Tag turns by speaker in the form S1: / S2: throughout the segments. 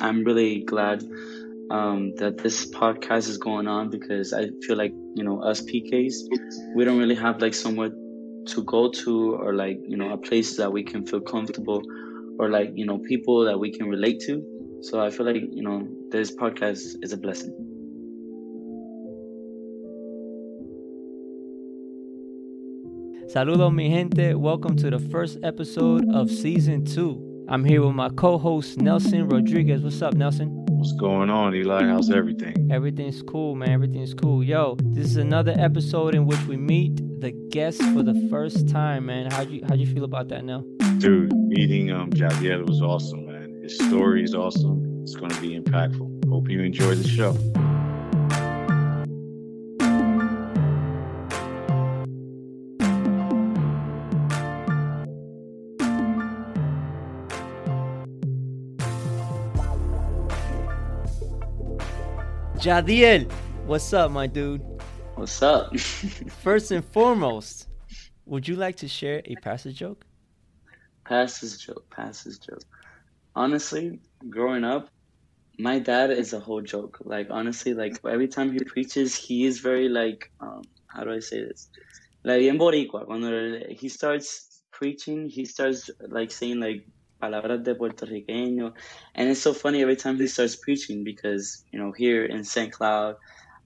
S1: I'm really glad um, that this podcast is going on because I feel like you know us PKs, we don't really have like somewhere to go to or like you know a place that we can feel comfortable or like you know people that we can relate to. So I feel like you know this podcast is a blessing.
S2: Saludos, mi gente. Welcome to the first episode of season two. I'm here with my co host, Nelson Rodriguez. What's up, Nelson?
S3: What's going on, Eli? How's everything?
S2: Everything's cool, man. Everything's cool. Yo, this is another episode in which we meet the guest for the first time, man. How'd you how'd you feel about that, Nel?
S3: Dude, meeting um Jadiel was awesome, man. His story is awesome. It's gonna be impactful. Hope you enjoy the show.
S2: Jadiel, what's up, my dude?
S1: What's up?
S2: First and foremost, would you like to share a passage joke?
S1: Passes joke, passes joke. Honestly, growing up, my dad is a whole joke. Like honestly, like every time he preaches, he is very like um, how do I say this? Like en boricua, cuando he starts preaching, he starts like saying like palabras de puertorriqueño, and it's so funny every time he starts preaching because you know here in St. Cloud,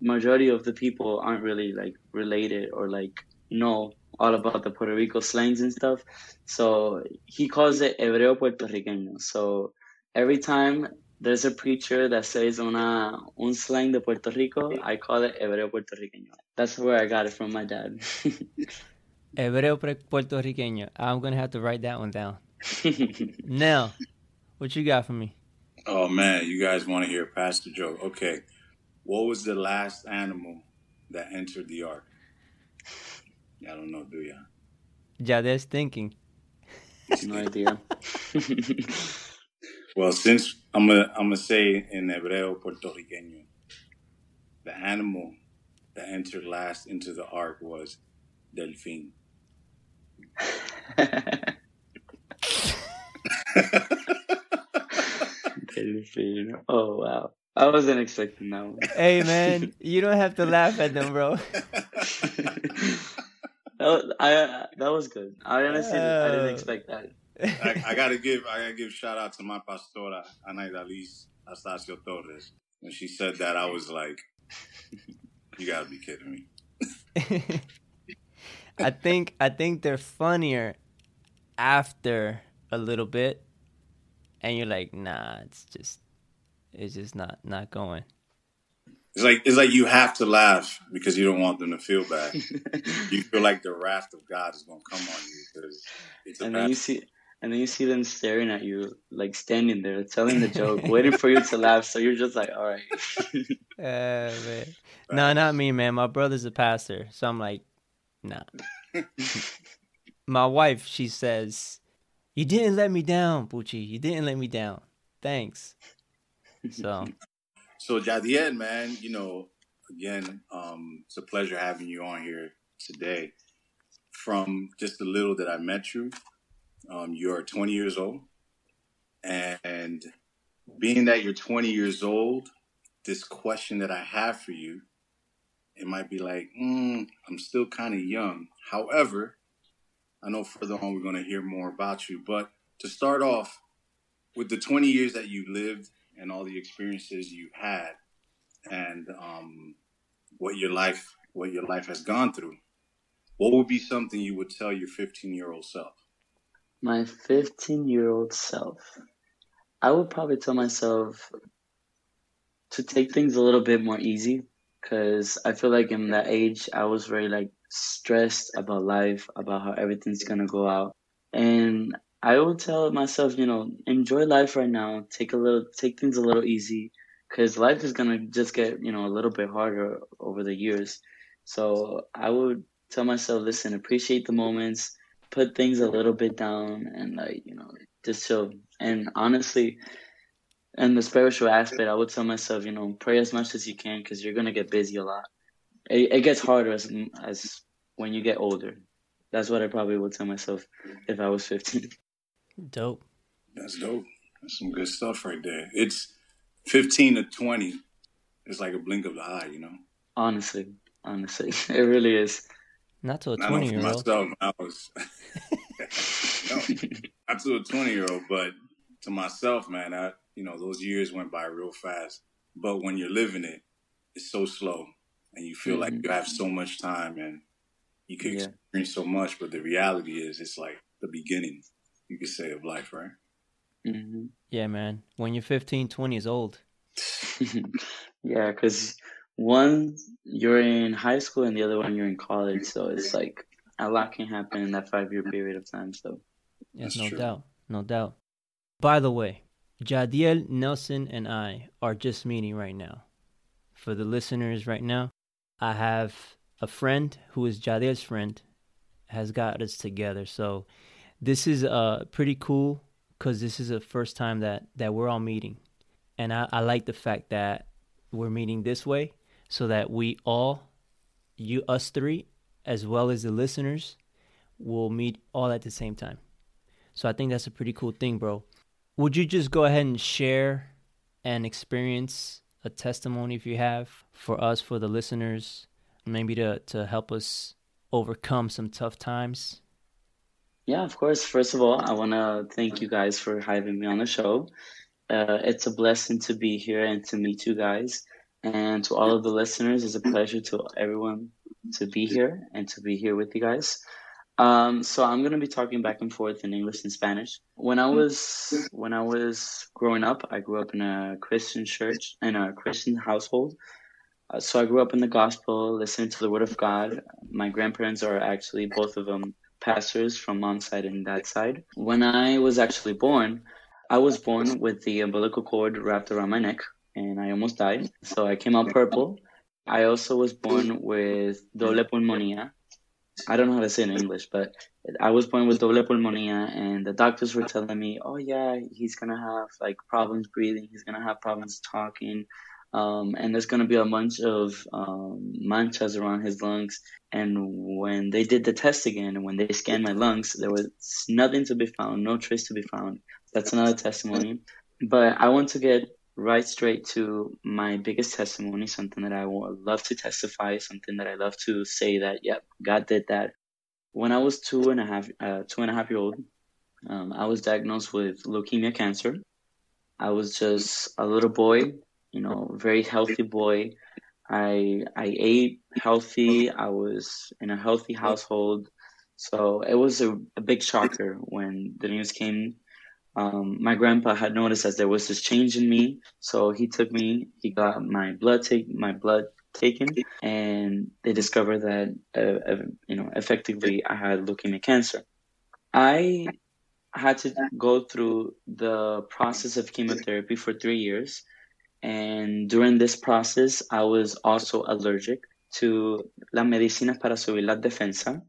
S1: majority of the people aren't really like related or like know all about the Puerto Rico slangs and stuff. So he calls it hebreo puertorriqueño. So every time there's a preacher that says una un slang de Puerto Rico, I call it hebreo puertorriqueño. That's where I got it from my dad.
S2: Hebreo puertorriqueño. I'm gonna have to write that one down. Nell, what you got for me?
S4: Oh man, you guys want to hear pastor joke? Okay, what was the last animal that entered the ark? I don't know, do ya?
S2: Yeah, that's thinking.
S1: no idea.
S4: well, since I'm gonna I'm gonna say in hebreo puertorriqueño, the animal that entered last into the ark was delfin.
S1: delfin. Oh wow. I wasn't expecting that one.
S2: Hey man, you don't have to laugh at them, bro.
S1: that, I, that was good. I honestly I didn't oh. expect that.
S4: I, I, gotta give I gotta give shout out to my pastora Anaida Liz Astacio Torres. When she said that, I was like, "You gotta be kidding me."
S2: I think I think they're funnier after a little bit, and you're like, "Nah, it's just it's just not not going."
S4: It's like it's like you have to laugh because you don't want them to feel bad. you feel like the wrath of God is going to come on you because it's a
S1: and then you see and then you see them staring at you, like standing there, telling the joke, waiting for you to laugh. So you're just like, all right.
S2: uh, man. No, not me, man. My brother's a pastor, so I'm like, nah. My wife, she says, "You didn't let me down, Bucci. You didn't let me down. Thanks." So.
S4: So Jadiel, man, you know, again, um, it's a pleasure having you on here today. From just a little that I met you, um, you're 20 years old, and being that you're 20 years old, this question that I have for you, it might be like, mm, I'm still kind of young. However, I know further on we're going to hear more about you. But to start off, with the 20 years that you lived and all the experiences you've had and um, what your life what your life has gone through what would be something you would tell your 15 year old self
S1: my 15 year old self i would probably tell myself to take things a little bit more easy because i feel like in that age i was very like stressed about life about how everything's gonna go out and I would tell myself, you know, enjoy life right now. Take a little, take things a little easy, because life is gonna just get, you know, a little bit harder over the years. So I would tell myself, listen, appreciate the moments, put things a little bit down, and like, you know, just chill. And honestly, in the spiritual aspect, I would tell myself, you know, pray as much as you can, because you're gonna get busy a lot. It, it gets harder as as when you get older. That's what I probably would tell myself if I was 15.
S2: Dope.
S4: That's dope. That's some good stuff right there. It's 15 to 20 It's like a blink of the eye, you know?
S1: Honestly, honestly, it really is.
S2: Not to a
S4: 20
S2: year old.
S4: myself, I was no, not to a 20 year old, but to myself, man, I, you know, those years went by real fast. But when you're living it, it's so slow and you feel like
S1: Mhm.
S4: you have so much time and you can
S1: Yeah.
S4: experience so much. But the reality is, it's like the beginning, you could say, of life, right?
S1: hmm
S2: Yeah, man. When you're 15, 20 is old.
S1: yeah, because one you're in high school and the other one you're in college, so it's like a lot can happen in that five year period of time. So
S2: Yes,
S4: That's
S2: no
S4: true.
S2: doubt. No doubt. By the way, Jadiel, Nelson, and I are just meeting right now. For the listeners right now, I have a friend who is Jadiel's friend has got us together. So this is uh pretty cool because this is the first time that that we're all meeting, and I, I like the fact that we're meeting this way so that we all, you us three, as well as the listeners, will meet all at the same time. So I think that's a pretty cool thing, bro. Would you just go ahead and share an experience, a testimony if you have for us, for the listeners, maybe to, to help us overcome some tough times?
S1: yeah, of course. First of all, I want to thank you guys for having me on the show. Uh, it's a blessing to be here and to meet you guys. And to all of the listeners, it's a pleasure to everyone to be here and to be here with you guys. Um, so I'm gonna be talking back and forth in English and Spanish. When I was when I was growing up, I grew up in a Christian church in a Christian household. Uh, so I grew up in the gospel, listening to the word of God. My grandparents are actually both of them pastors from mom's side and dad's side. When I was actually born, I was born with the umbilical cord wrapped around my neck, and I almost died. So I came out purple. I also was born with doble pulmonía. I don't know how to say in English, but I was born with doble pulmonía, and the doctors were telling me, "Oh yeah, he's gonna have like problems breathing. He's gonna have problems talking, um, and there's gonna be a bunch of um, manchas around his lungs." And when they did the test again, and when they scanned my lungs, there was nothing to be found, no trace to be found. That's another testimony. But I want to get right straight to my biggest testimony, something that I love to testify, something that I love to say that, yep, God did that. When I was two and a half, uh, two and a half year old, um, I was diagnosed with leukemia cancer. I was just a little boy, you know, very healthy boy. I I ate healthy. I was in a healthy household, so it was a, a big shocker when the news came um, my grandpa had noticed that there was this change in me, so he took me. He got my blood take my blood taken, and they discovered that uh, you know effectively I had leukemia cancer. I had to go through the process of chemotherapy for three years, and during this process, I was also allergic to la medicina para subir la defensa.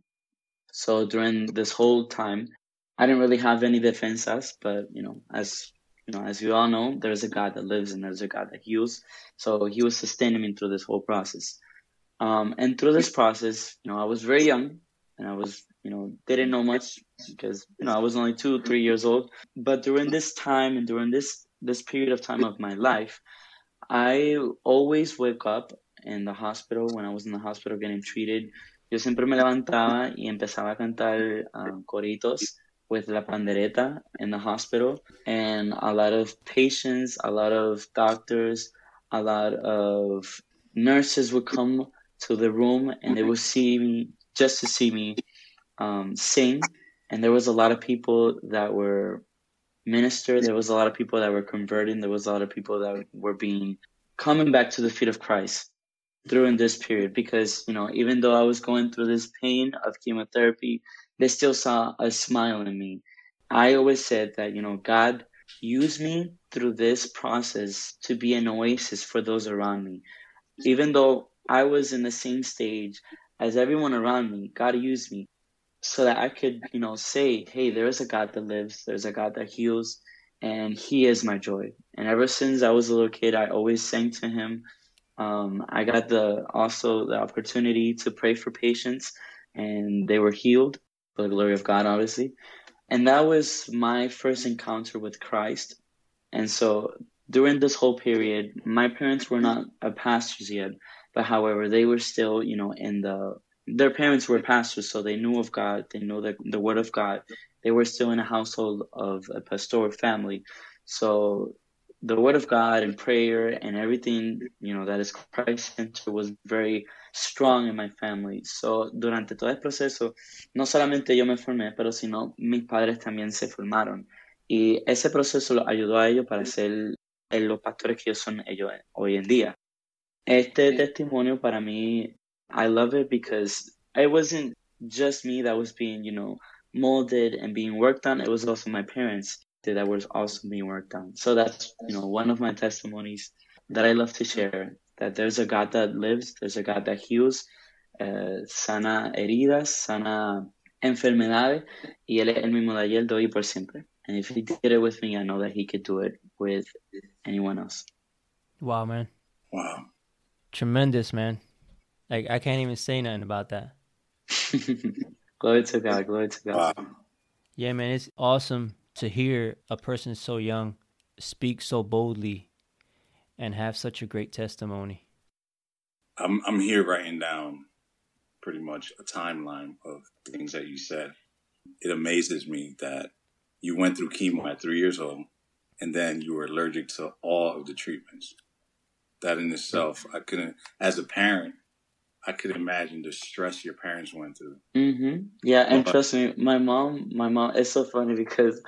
S1: So during this whole time, I didn't really have any defensas, but you know, as you know, as you all know, there's a God that lives and there's a God that heals. So He was sustaining me through this whole process. Um, and through this process, you know, I was very young and I was, you know, didn't know much because you know I was only two, three years old. But during this time and during this this period of time of my life, I always wake up in the hospital when I was in the hospital getting treated. Yo siempre me levantaba y empezaba a cantar um, coritos with La Pandereta in the hospital. And a lot of patients, a lot of doctors, a lot of nurses would come to the room and they would see me just to see me um, sing. And there was a lot of people that were ministered. There was a lot of people that were converting. There was a lot of people that were being coming back to the feet of Christ during this period because you know even though I was going through this pain of chemotherapy they still saw a smile in me. I always said that, you know, God used me through this process to be an oasis for those around me. Even though I was in the same stage as everyone around me, God used me so that I could, you know, say, hey, there is a God that lives, there's a God that heals, and He is my joy. And ever since I was a little kid, I always sang to Him. Um, I got the also the opportunity to pray for patients, and they were healed for the glory of God, obviously. And that was my first encounter with Christ. And so during this whole period, my parents were not a pastors yet, but however, they were still, you know, in the their parents were pastors, so they knew of God, they know the the word of God. They were still in a household of a pastoral family, so the word of God and prayer and everything, you know, that is Christ centered was very strong in my family. So, durante todo el proceso, no solamente yo me formé, pero sino mis padres también se formaron. Y ese proceso los ayudó a ellos para ser los pastores que ellos son ellos eh, hoy en día. Este testimonio para mí, I love it because it wasn't just me that was being, you know, molded and being worked on. It was also my parents that was also being worked on. So that's, you know, one of my testimonies that I love to share, that there's a God that lives, there's a God that heals, uh, sana heridas, sana enfermedades, y Él es el mismo de ayer, de hoy por siempre. And if He did it with me, I know that He could do it with anyone else.
S2: Wow, man.
S4: Wow.
S2: Tremendous, man. Like, I can't even say nothing about that.
S1: glory to God, glory to God.
S4: Wow.
S2: Yeah, man, it's awesome to hear a person so young speak so boldly and have such a great testimony.
S4: I'm I'm here writing down pretty much a timeline of things that you said. It amazes me that you went through chemo at three years old and then you were allergic to all of the treatments. That in itself, I couldn't, as a parent, I could imagine the stress your parents went through.
S1: Mm-hmm. Yeah, and trust me, my mom, my mom, it's so funny because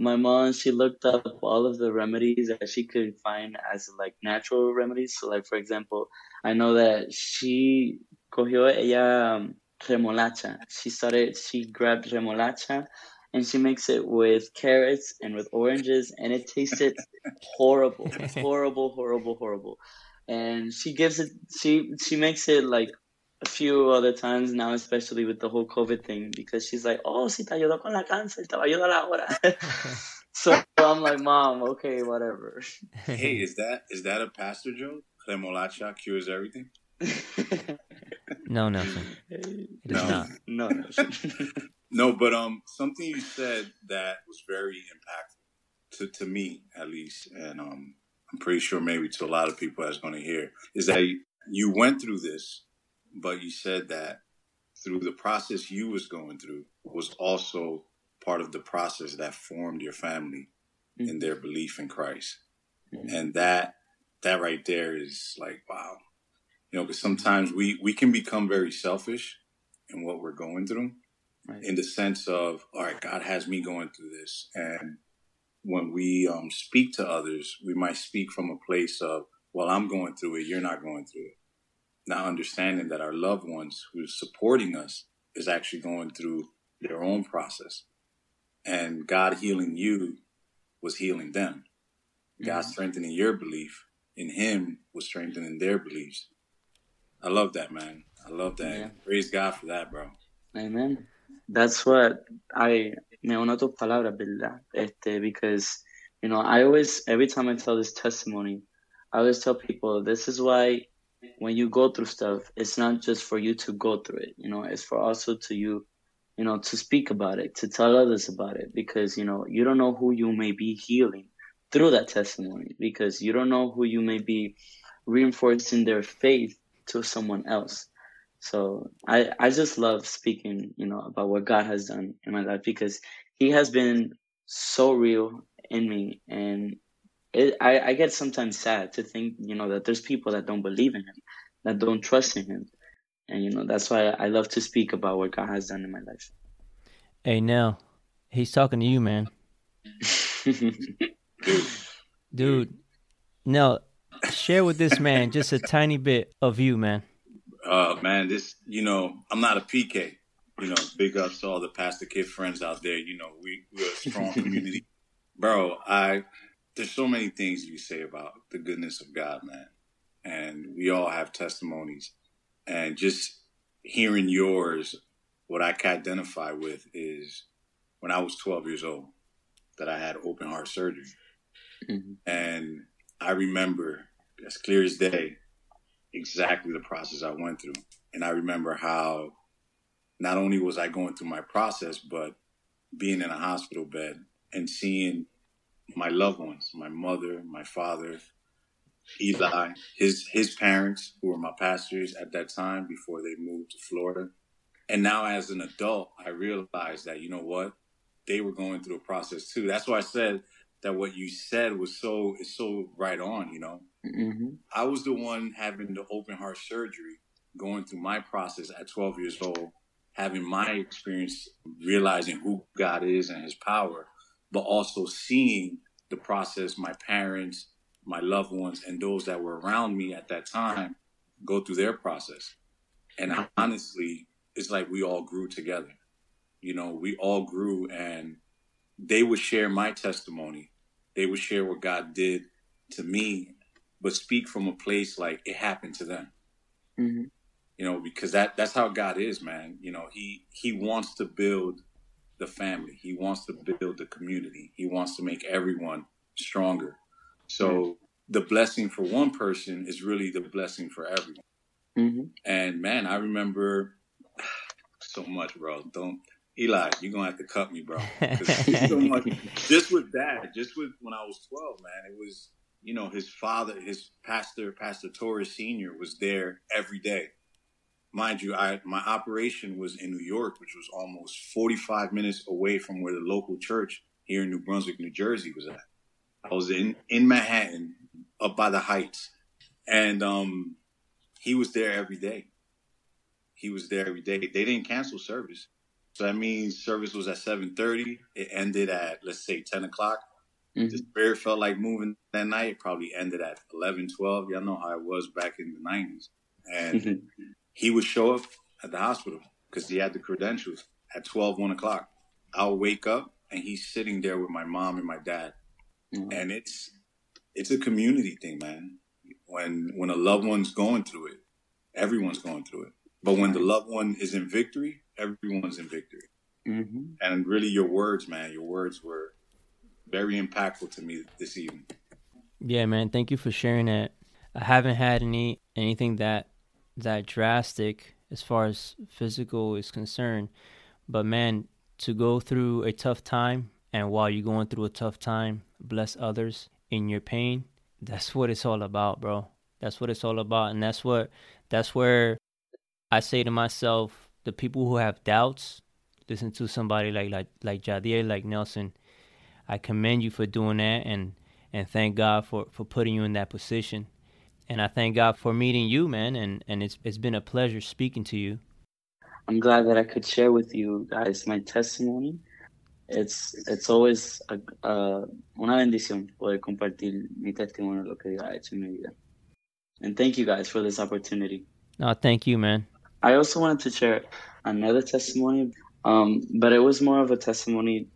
S1: my mom, she looked up all of the remedies that she could find as like natural remedies. So, like for example, I know that she cogió ella um, remolacha. She started, she grabbed remolacha and she makes it with carrots and with oranges, and it tasted horrible, horrible, horrible, horrible and she gives it she she makes it like a few other times now especially with the whole covid thing because she's like oh si te ayudó con la cáncer te va a ayudar ahora. So i'm like mom okay whatever.
S4: Hey is that is that a pastor joke? Remolacha cures everything?
S2: No nothing it
S4: no.
S2: not.
S1: No
S4: no but um something you said that was very impactful to to me at least and um I'm pretty sure maybe to a lot of people that's going to hear, is that you went through this, but you said that through the process you was going through was also part of the process that formed your family mm-hmm. in their belief in Christ. Mm-hmm. And that, that right there is like, wow. You know, because sometimes we, we can become very selfish in what we're going through right. in the sense of, all right, God has me going through this. And when we um, speak to others, we might speak from a place of, well, I'm going through it, you're not going through it. Not understanding that our loved ones who's supporting us is actually going through their own process. And God healing you was healing them. God mm-hmm. strengthening your belief in Him was strengthening their beliefs. I love that, man. I love that. Yeah. Praise God for that, bro.
S1: Amen. That's what I me uno tus palabras, ¿verdad? Este, because, you know, I always, every time I tell this testimony, I always tell people this is why when you go through stuff, it's not just for you to go through it, you know, it's for also to you, you know, to speak about it, to tell others about it, because, you know, you don't know who you may be healing through that testimony, because you don't know who you may be reinforcing their faith to someone else. So I, I just love speaking, you know, about what God has done in my life because He has been so real in me, and it, I, I get sometimes sad to think, you know, that there's people that don't believe in Him, that don't trust in Him, and you know that's why I love to speak about what God has done in my life.
S2: Hey, Nell, He's talking to you, man. Dude, Nell, share with this man just a tiny bit of you, man
S4: uh, man, this, you know, I'm not a PK. You know, big ups to all the Pastor Kid friends out there. You know, we, we're a strong community. Bro, I, there's so many things you say about the goodness of God, man. And we all have testimonies. And just hearing yours, what I can identify with is when I was 12 years old that I had open heart surgery. Mm-hmm. And I remember as clear as day exactly the process I went through. And I remember how not only was I going through my process, but being in a hospital bed and seeing my loved ones, my mother, my father, Eli, his his parents, who were my pastors at that time before they moved to Florida. And now as an adult, I realized that, you know what? They were going through a process too. That's why I said that what you said was so is so right on, you know.
S1: Mm-hmm.
S4: I was the one having the open heart surgery, going through my process at 12 years old, having my experience, realizing who God is and his power, but also seeing the process my parents, my loved ones, and those that were around me at that time go through their process. And honestly, it's like we all grew together. You know, we all grew and they would share my testimony. They would share what God did to me, but speak from a place like it happened to them.
S1: Mm-hmm.
S4: You know, because that that's how God is, man. You know, he he wants to build the family. He wants to build the community. He wants to make everyone stronger. So the blessing for one person is really the blessing for everyone.
S1: Mm-hmm.
S4: And man, I remember so much, bro. Don't Eli, you're gonna have to cut me, bro. so much. Just with that, just with when I was 12, man, it was you know his father, his pastor, Pastor Torres Senior, was there every day. Mind you, I my operation was in New York, which was almost 45 minutes away from where the local church here in New Brunswick, New Jersey, was at. I was in in Manhattan, up by the Heights, and um, he was there every day. He was there every day. They didn't cancel service, so that means service was at 7:30. It ended at let's say 10 o'clock. The
S1: Mm-hmm.
S4: spirit felt like moving that night. It probably ended at 11, 12. Y'all know how it was back in the 90s. And
S1: Mhm.
S4: He would show up at the hospital because he had the credentials at 12, 1 o'clock. I'll wake up and he's sitting there with my mom and my dad.
S1: Mhm.
S4: And it's it's a community thing, man. When when a loved one's going through it, everyone's going through it. But when the loved one is in victory, everyone's in victory.
S1: Mhm.
S4: And really your words, man, your words were very impactful to me this evening.
S2: Yeah, man. Thank you for sharing that. I haven't had any anything that that drastic as far as physical is concerned, but man, to go through a tough time and while you're going through a tough time, bless others in your pain. That's what it's all about, bro. That's what it's all about, and that's what that's where I say to myself, the people who have doubts, listen to somebody like like like Jadiel, like Nelson. I commend you for doing that, and and thank God for, for putting you in that position. And I thank God for meeting you, man. And, and it's it's been a pleasure speaking to you.
S1: I'm glad that I could share with you guys my testimony. It's it's always a, uh, una bendición poder compartir mi testimonio, lo que Dios ha hecho en mi vida. And thank you guys for this opportunity.
S2: No, thank you, man.
S1: I also wanted to share another testimony, um, but it was more of a testimony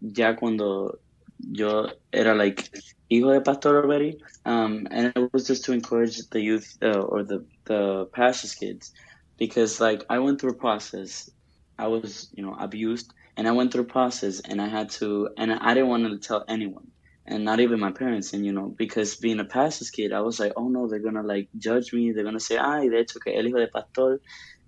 S1: ya cuando yo era like hijo de pastor already, um, and it was just to encourage the youth uh, or the the pastors kids, because like I went through a process, I was you know abused, and I went through a process, and I had to, and I didn't want to tell anyone, and not even my parents, and you know because being a pastor's kid, I was like, oh no, they're gonna like judge me, they're gonna say, ay, de hecho que el hijo de pastor,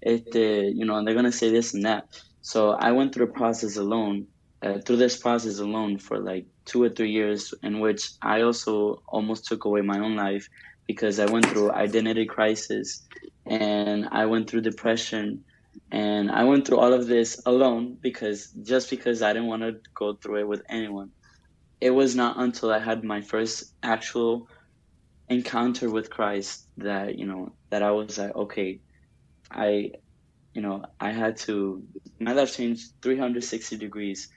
S1: este, you know, and they're gonna say this and that. So I went through the process alone uh, through this process alone for like two or three years, in which I also almost took away my own life because I went through identity crisis and I went through depression and I went through all of this alone because just because I didn't want to go through it with anyone. It was not until I had my first actual encounter with Christ that, you know, that I was like, okay, I, you know, I had to, my life changed 360 degrees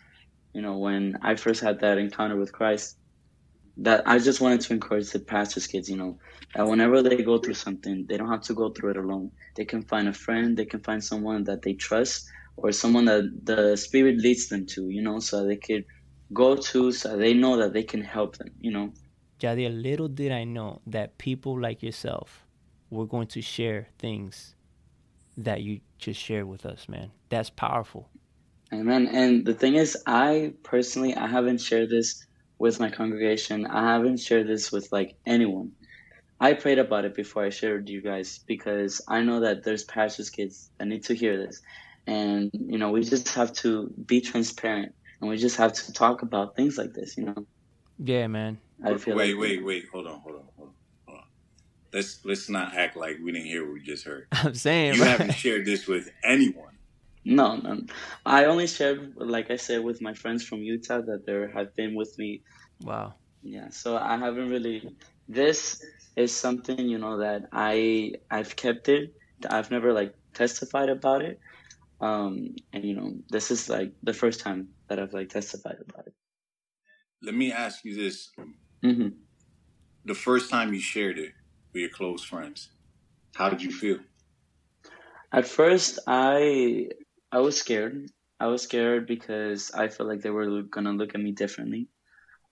S1: you know, when I first had that encounter with Christ, that I just wanted to encourage the pastors' kids, you know, that whenever they go through something, they don't have to go through it alone. They can find a friend, they can find someone that they trust, or someone that the Spirit leads them to, you know, so they could go to, so they know that they can help them, you know.
S2: Jadiel, little did I know that people like yourself were going to share things that you just shared with us, man. That's powerful.
S1: Amen. And the thing is, I personally, I haven't shared this with my congregation. I haven't shared this with like anyone. I prayed about it before I shared with you guys because I know that there's pastors' kids that need to hear this. And, you know, we just have to be transparent and we just have to talk about things like this, you know.
S2: Yeah, man.
S1: I feel
S4: Wait,
S1: like
S4: wait, wait. Hold on, hold on, hold on, hold on. Let's let's not act like we didn't hear what we just heard.
S2: I'm saying,
S4: You
S2: bro.
S4: haven't shared this with anyone.
S1: No, no. I only shared, like I said, with my friends from Utah that there have been with me.
S2: wow.
S1: Yeah, so I haven't really. This is something you know that I I've kept it. I've never like testified about it. Um, and you know, this is like the first time that I've like testified about it.
S4: Let me ask you this:
S1: hmm
S4: the first time you shared it with your close friends, how did you feel?
S1: At first, I I was scared. I was scared because I felt like they were gonna look at me differently.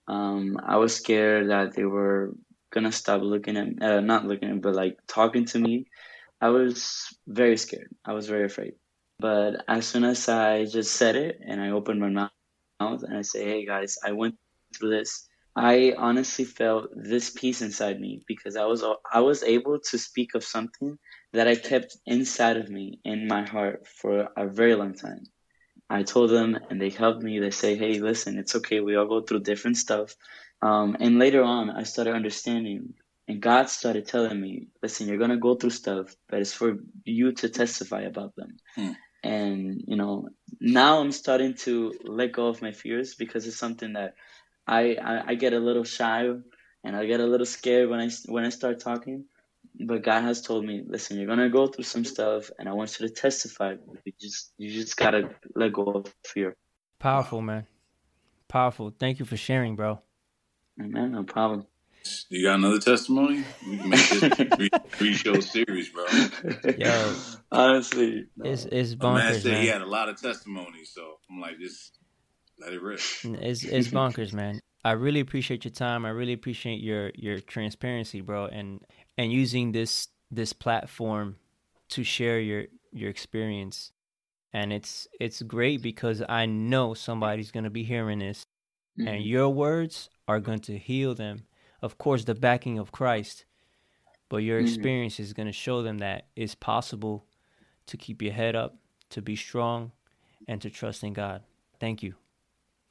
S1: Um, I was scared that they were gonna stop looking at, uh, not looking at, but like talking to me. I was very scared. I was very afraid. But as soon as I just said it and I opened my mouth and I say, "Hey guys, I went through this," I honestly felt this peace inside me because I was I was able to speak of something that I kept inside of me in my heart for a very long time. I told them and they helped me. They say, hey, listen, it's okay. We all go through different stuff. Um, and later on, I started understanding and God started telling me, listen, you're going to go through stuff, but it's for you to testify about them.
S4: Hmm.
S1: And, you know, now I'm starting to let go of my fears because it's something that I, I, I get a little shy and I get a little scared when I, when I start talking but God has told me, listen, you're gonna go through some stuff, and I want you to testify. You just, you just gotta let go of fear.
S2: Powerful, man. Powerful. Thank you for sharing, bro.
S1: Amen. No problem.
S4: You got another testimony? We can make this a three, three show series, bro.
S2: Yo.
S1: honestly, no.
S2: It's it's
S4: A man
S2: bonkers,
S4: said he had a lot of testimonies, so I'm like, just let it rip.
S2: It's it's bonkers, man. I really appreciate your time. I really appreciate your your transparency, bro, and and using this this platform to share your your experience. And it's it's great because I know somebody's gonna be hearing this, and
S1: Mhm.
S2: your words are going to heal them. Of course, the backing of Christ, but your
S1: Mhm.
S2: experience is going to show them that it's possible to keep your head up, to be strong, and to trust in God. Thank you.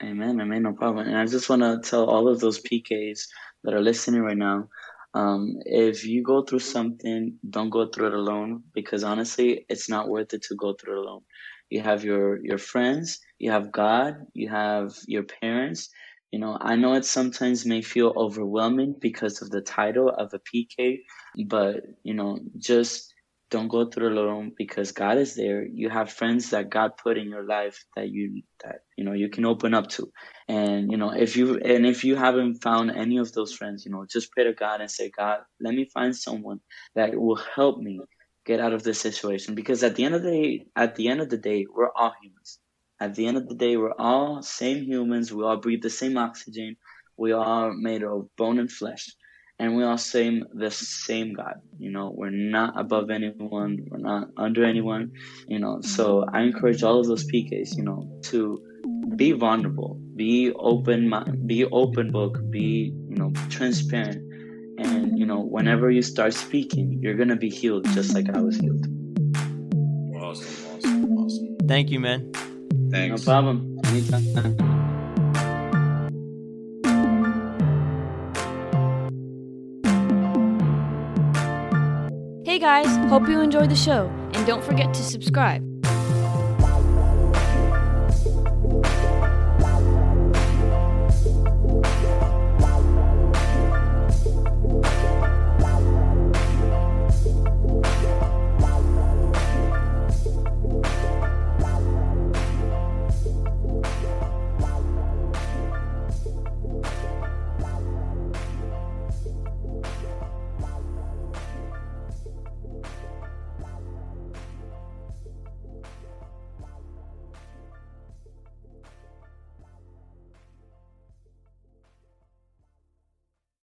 S1: Amen. Amen. No problem. And I just want to tell all of those PKs that are listening right now, um, if you go through something, don't go through it alone because honestly, it's not worth it to go through it alone. You have your your friends, you have God, you have your parents. You know, I know it sometimes may feel overwhelming because of the title of a PK, but you know, just don't go through it alone because God is there. You have friends that God put in your life that you that you know you can open up to. And you know, if you and if you haven't found any of those friends, you know, just pray to God and say, God, let me find someone that will help me get out of this situation. Because at the end of the day, at the end of the day, we're all humans. At the end of the day, we're all same humans. We all breathe the same oxygen. We are made of bone and flesh and we all same the same God. You know, we're not above anyone, we're not under anyone. You know, so I encourage all of those PKs, you know, to be vulnerable, be open, mi- be open book, be you know transparent, and you know whenever you start speaking, you're gonna be healed just like I was healed.
S4: Awesome, awesome, awesome.
S2: Thank you, man.
S4: Thanks.
S1: No problem. Anytime.
S5: Hey guys, hope you enjoyed the show, and don't forget to subscribe.